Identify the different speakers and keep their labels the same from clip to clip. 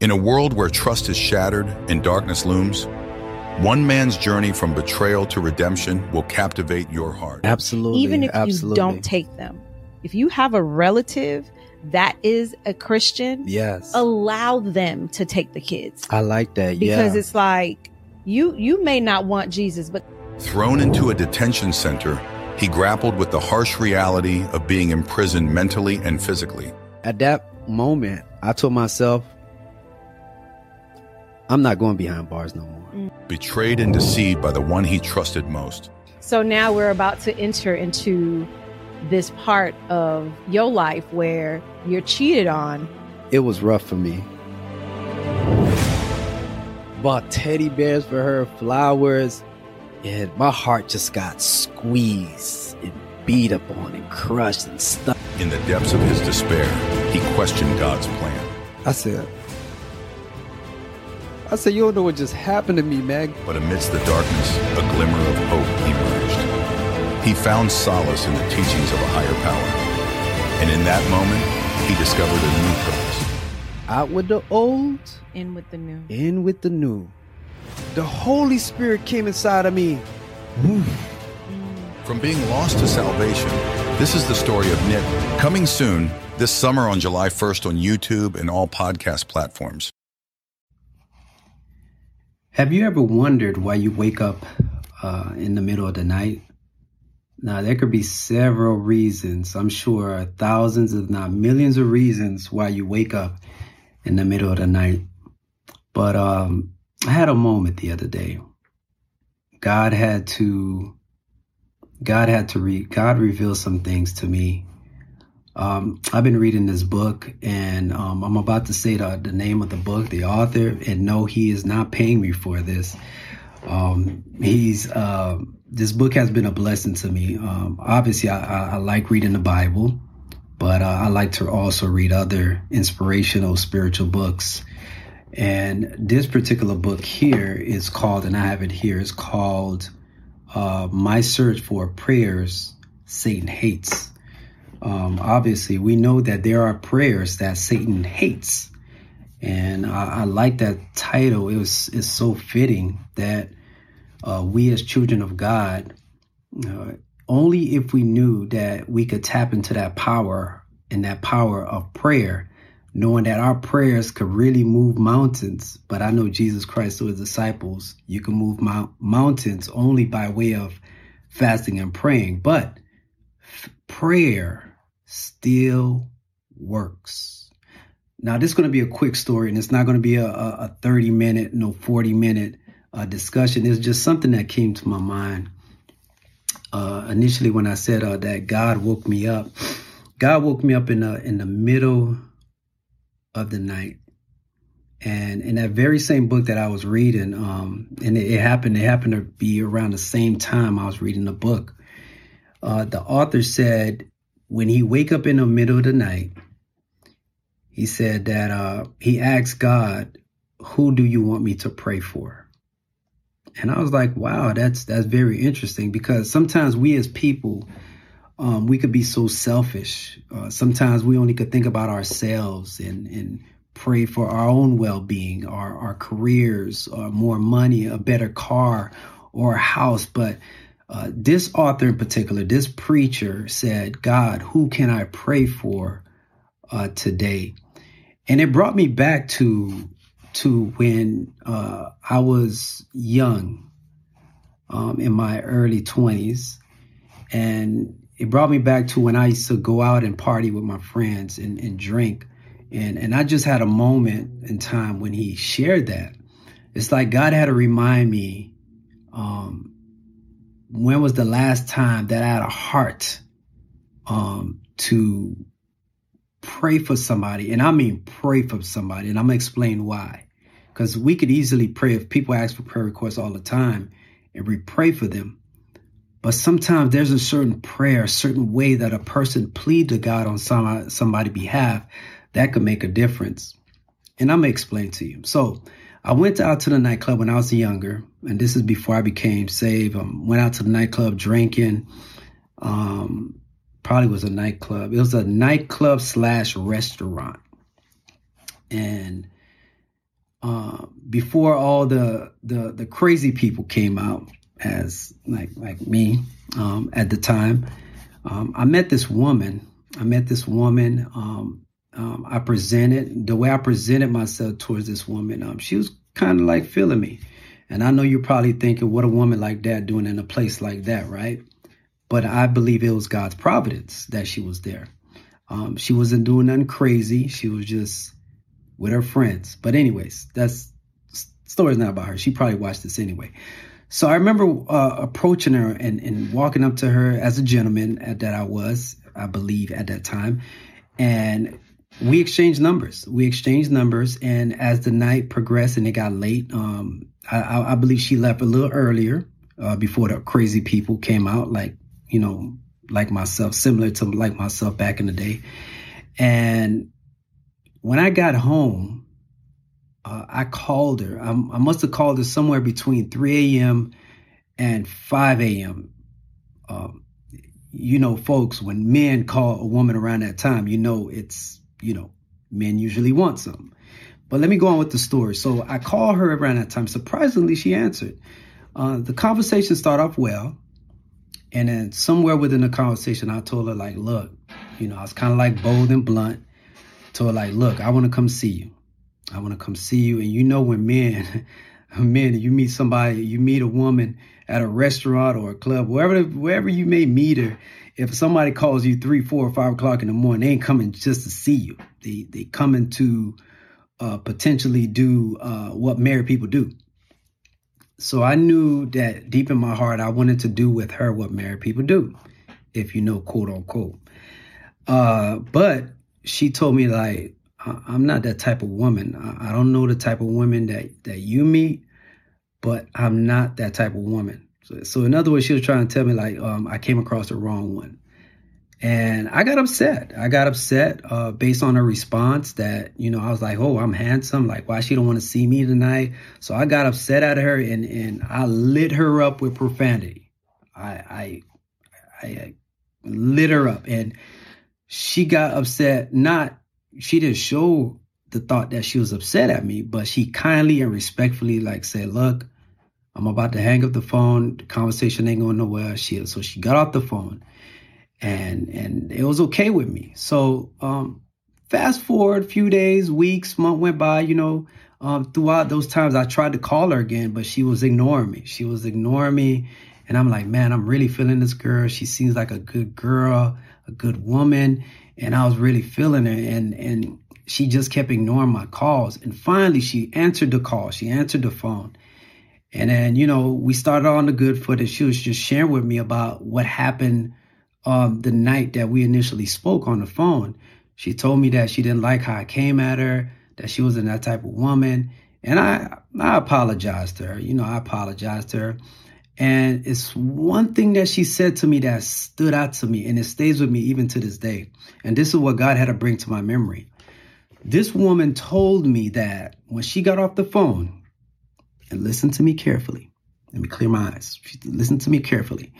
Speaker 1: In a world where trust is shattered and darkness looms, one man's journey from betrayal to redemption will captivate your heart.
Speaker 2: Absolutely.
Speaker 3: Even if
Speaker 2: absolutely.
Speaker 3: you don't take them. If you have a relative that is a Christian,
Speaker 2: Yes.
Speaker 3: allow them to take the kids.
Speaker 2: I like that.
Speaker 3: Because
Speaker 2: yeah.
Speaker 3: it's like you you may not want Jesus, but
Speaker 1: Thrown into a detention center, he grappled with the harsh reality of being imprisoned mentally and physically.
Speaker 2: At that moment, I told myself, I'm not going behind bars no more. Mm.
Speaker 1: Betrayed and deceived by the one he trusted most.
Speaker 3: So now we're about to enter into this part of your life where you're cheated on.
Speaker 2: It was rough for me. Bought teddy bears for her, flowers, and my heart just got squeezed and beat up on and crushed and stuck.
Speaker 1: In the depths of his despair, he questioned God's plan.
Speaker 2: I said, I said, you don't know what just happened to me, Meg.
Speaker 1: But amidst the darkness, a glimmer of hope emerged. He found solace in the teachings of a higher power. And in that moment, he discovered a new purpose.
Speaker 2: Out with the old,
Speaker 3: In with the new.
Speaker 2: in with the new. The Holy Spirit came inside of me.
Speaker 1: From being lost to salvation, this is the story of Nick. Coming soon, this summer on July 1st on YouTube and all podcast platforms.
Speaker 2: Have you ever wondered why you wake up uh, in the middle of the night? Now, there could be several reasons. I'm sure thousands, if not millions, of reasons why you wake up in the middle of the night. But um, I had a moment the other day. God had to, God had to read, God revealed some things to me. Um, I've been reading this book, and um, I'm about to say the, the name of the book, the author, and no, he is not paying me for this. Um, he's uh, this book has been a blessing to me. Um, obviously, I, I, I like reading the Bible, but uh, I like to also read other inspirational spiritual books. And this particular book here is called, and I have it here, is called uh, My Search for Prayers Satan Hates. Um, obviously, we know that there are prayers that Satan hates. And I, I like that title. It was it's so fitting that uh, we as children of God, uh, only if we knew that we could tap into that power and that power of prayer, knowing that our prayers could really move mountains. But I know Jesus Christ told his disciples, you can move mount- mountains only by way of fasting and praying. But f- prayer still works. Now, this is going to be a quick story, and it's not going to be a, a, a 30 minute, no 40 minute uh, discussion. It's just something that came to my mind uh, initially when I said uh, that God woke me up. God woke me up in the in the middle of the night, and in that very same book that I was reading, um, and it, it happened. It happened to be around the same time I was reading the book. Uh, the author said when he wake up in the middle of the night, he said that uh, he asked God, "Who do you want me to pray for?" And I was like, "Wow, that's that's very interesting because sometimes we as people, um, we could be so selfish. Uh, sometimes we only could think about ourselves and and pray for our own well-being, our our careers, or more money, a better car, or a house, but." Uh, this author in particular, this preacher said, God, who can I pray for uh, today? And it brought me back to to when uh, I was young, um, in my early twenties, and it brought me back to when I used to go out and party with my friends and, and drink, and and I just had a moment in time when he shared that. It's like God had to remind me. Um, when was the last time that I had a heart um, to pray for somebody? And I mean pray for somebody. And I'm to explain why. Because we could easily pray if people ask for prayer requests all the time and we pray for them. But sometimes there's a certain prayer, a certain way that a person plead to God on some, somebody's behalf that could make a difference. And I'm to explain to you. So, I went out to the nightclub when I was younger, and this is before I became saved. Um, went out to the nightclub drinking. Um, probably was a nightclub. It was a nightclub slash restaurant, and uh, before all the, the the crazy people came out, as like like me um, at the time, um, I met this woman. I met this woman. Um, um I presented the way I presented myself towards this woman. Um, she was kind of like feeling me, and I know you're probably thinking, "What a woman like that doing in a place like that, right?" But I believe it was God's providence that she was there. Um, she wasn't doing nothing crazy. She was just with her friends. But anyways, that's story's not about her. She probably watched this anyway. So I remember uh, approaching her and, and walking up to her as a gentleman at, that I was, I believe, at that time. And we exchanged numbers. We exchanged numbers. And as the night progressed and it got late, um, I, I, believe she left a little earlier uh, before the crazy people came out, like, you know, like myself, similar to like myself back in the day. And when I got home, uh, I called her. I, I must have called her somewhere between 3 a.m. and 5 a.m. Um, you know, folks, when men call a woman around that time, you know it's, you know, men usually want something. But let me go on with the story. So I called her around that time. Surprisingly, she answered. Uh, the conversation started off well. And then somewhere within the conversation, I told her, like, look, you know, I was kind of like bold and blunt. Told her, like, look, I want to come see you. I want to come see you. And you know, when men, men, you meet somebody, you meet a woman at a restaurant or a club, wherever, wherever you may meet her, if somebody calls you three, four, or five o'clock in the morning, they ain't coming just to see you. They they coming to uh, potentially do uh, what married people do. So I knew that deep in my heart, I wanted to do with her what married people do, if you know, quote unquote. Uh, but she told me like, I'm not that type of woman. I don't know the type of woman that that you meet, but I'm not that type of woman. So, in other words, she was trying to tell me like um, I came across the wrong one, and I got upset. I got upset uh, based on her response that you know I was like, oh, I'm handsome. Like why she don't want to see me tonight? So I got upset at her and and I lit her up with profanity. I I I lit her up and she got upset not she didn't show the thought that she was upset at me, but she kindly and respectfully like said, "Look, I'm about to hang up the phone. The conversation ain't going nowhere." She so she got off the phone, and and it was okay with me. So um, fast forward a few days, weeks, month went by. You know, um, throughout those times, I tried to call her again, but she was ignoring me. She was ignoring me, and I'm like, man, I'm really feeling this girl. She seems like a good girl, a good woman, and I was really feeling her. And and she just kept ignoring my calls. And finally, she answered the call. She answered the phone. And then, you know, we started on the good foot, and she was just sharing with me about what happened um, the night that we initially spoke on the phone. She told me that she didn't like how I came at her, that she wasn't that type of woman. And I, I apologized to her. You know, I apologized to her. And it's one thing that she said to me that stood out to me and it stays with me even to this day. And this is what God had to bring to my memory. This woman told me that when she got off the phone, and listen to me carefully. Let me clear my eyes. She, listen to me carefully.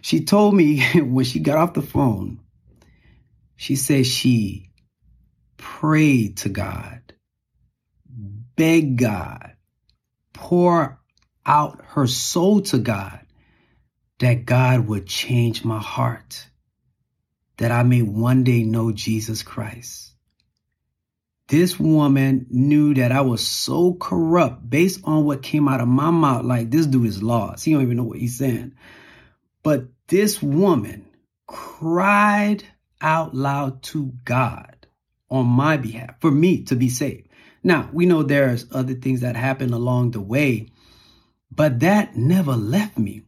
Speaker 2: She told me when she got off the phone, she said she prayed to God, begged God, pour out her soul to God, that God would change my heart, that I may one day know Jesus Christ. This woman knew that I was so corrupt based on what came out of my mouth. Like this dude is lost. He don't even know what he's saying. But this woman cried out loud to God on my behalf for me to be saved. Now we know there's other things that happen along the way but that never left me.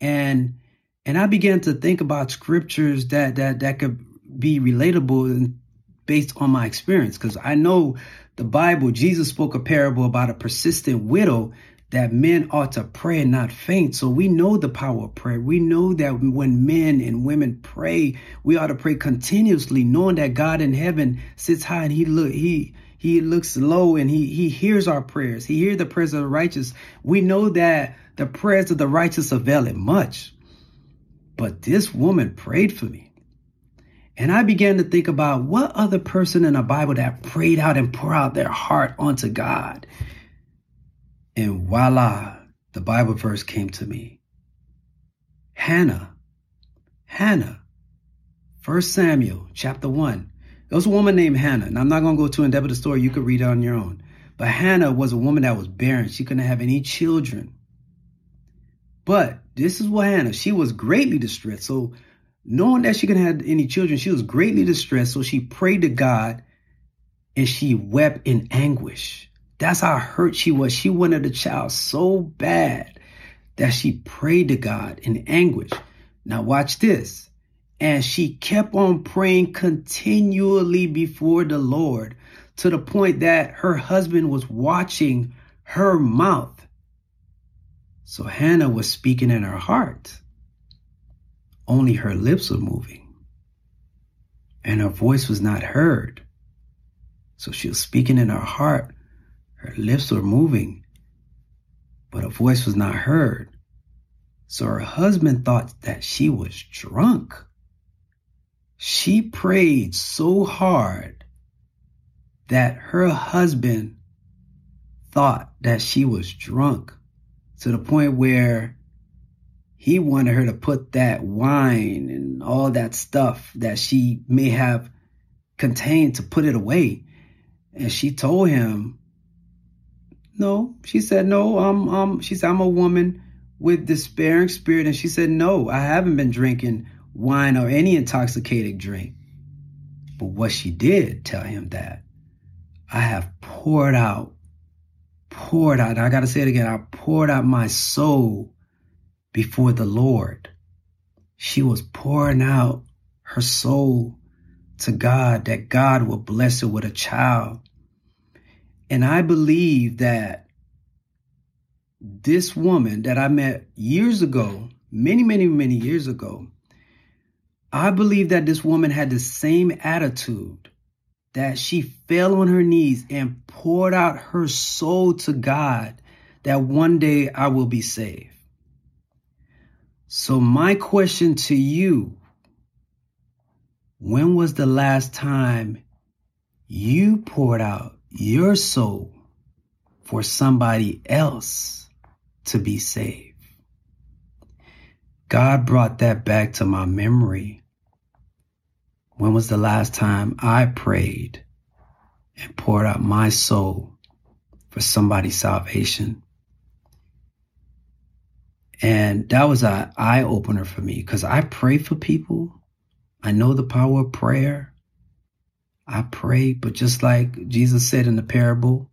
Speaker 2: And and I began to think about scriptures that that that could be relatable based on my experience because I know the Bible Jesus spoke a parable about a persistent widow that men ought to pray and not faint. So we know the power of prayer. We know that when men and women pray, we ought to pray continuously, knowing that God in heaven sits high and he look he he looks low and he, he hears our prayers. He hears the prayers of the righteous. We know that the prayers of the righteous avail it much. But this woman prayed for me. And I began to think about what other person in the Bible that prayed out and poured out their heart onto God. And voila, the Bible verse came to me. Hannah, Hannah, First Samuel chapter 1. There was a woman named Hannah, and I'm not going to go too in depth of the story. You could read it on your own. But Hannah was a woman that was barren. She couldn't have any children. But this is what Hannah, she was greatly distressed. So knowing that she couldn't have any children, she was greatly distressed. So she prayed to God and she wept in anguish. That's how hurt she was. She wanted a child so bad that she prayed to God in anguish. Now watch this. And she kept on praying continually before the Lord to the point that her husband was watching her mouth. So Hannah was speaking in her heart. Only her lips were moving. And her voice was not heard. So she was speaking in her heart. Her lips were moving, but her voice was not heard. So her husband thought that she was drunk. She prayed so hard that her husband thought that she was drunk to the point where he wanted her to put that wine and all that stuff that she may have contained to put it away. And she told him, no, she said, no, I'm, um, she said, I'm a woman with despairing spirit. And she said, no, I haven't been drinking wine or any intoxicating drink. But what she did tell him that I have poured out, poured out. I got to say it again. I poured out my soul before the Lord. She was pouring out her soul to God that God will bless her with a child. And I believe that this woman that I met years ago, many, many, many years ago, I believe that this woman had the same attitude that she fell on her knees and poured out her soul to God that one day I will be saved. So, my question to you when was the last time you poured out your soul for somebody else to be saved? God brought that back to my memory when was the last time I prayed and poured out my soul for somebody's salvation? And that was an eye opener for me because I pray for people. I know the power of prayer. I pray, but just like Jesus said in the parable,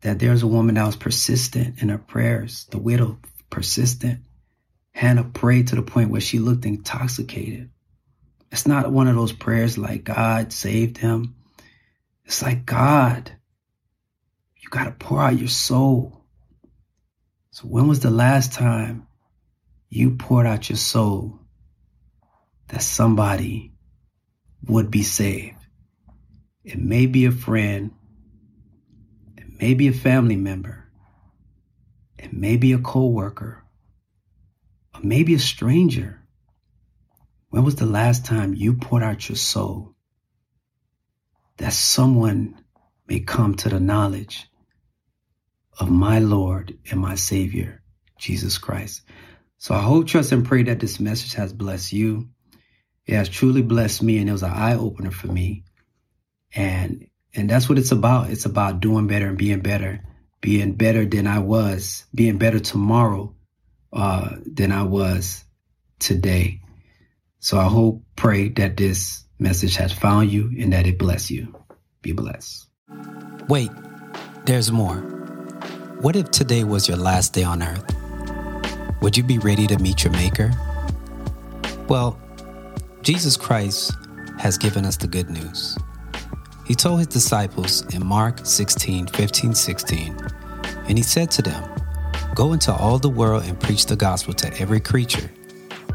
Speaker 2: that there's a woman that was persistent in her prayers, the widow, persistent. Hannah prayed to the point where she looked intoxicated. It's not one of those prayers like God saved him. It's like God, you got to pour out your soul. So when was the last time you poured out your soul that somebody would be saved? It may be a friend. It may be a family member. It may be a coworker. Or maybe a stranger. When was the last time you poured out your soul that someone may come to the knowledge of my Lord and my Savior, Jesus Christ? So I hope, trust, and pray that this message has blessed you. It has truly blessed me, and it was an eye opener for me. And and that's what it's about. It's about doing better and being better, being better than I was, being better tomorrow uh, than I was today. So I hope, pray that this message has found you and that it bless you. Be blessed.
Speaker 4: Wait, there's more. What if today was your last day on earth? Would you be ready to meet your Maker? Well, Jesus Christ has given us the good news. He told his disciples in Mark 16, 15, 16, and he said to them, Go into all the world and preach the gospel to every creature.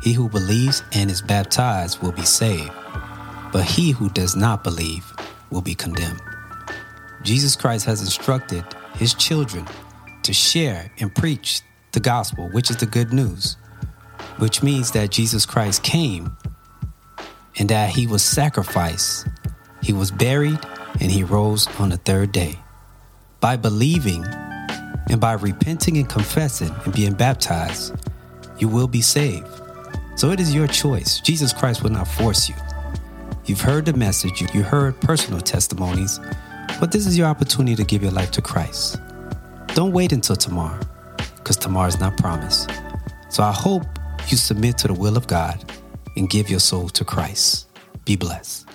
Speaker 4: He who believes and is baptized will be saved, but he who does not believe will be condemned. Jesus Christ has instructed his children to share and preach the gospel, which is the good news, which means that Jesus Christ came and that he was sacrificed, he was buried, and he rose on the third day. By believing
Speaker 2: And by repenting and confessing and being baptized, you will be saved. So it is your choice. Jesus Christ will not force you. You've heard the message, you heard personal testimonies, but this is your opportunity to give your life to Christ. Don't wait until tomorrow, because tomorrow is not promised. So I hope you submit to the will of God and give your soul to Christ. Be blessed.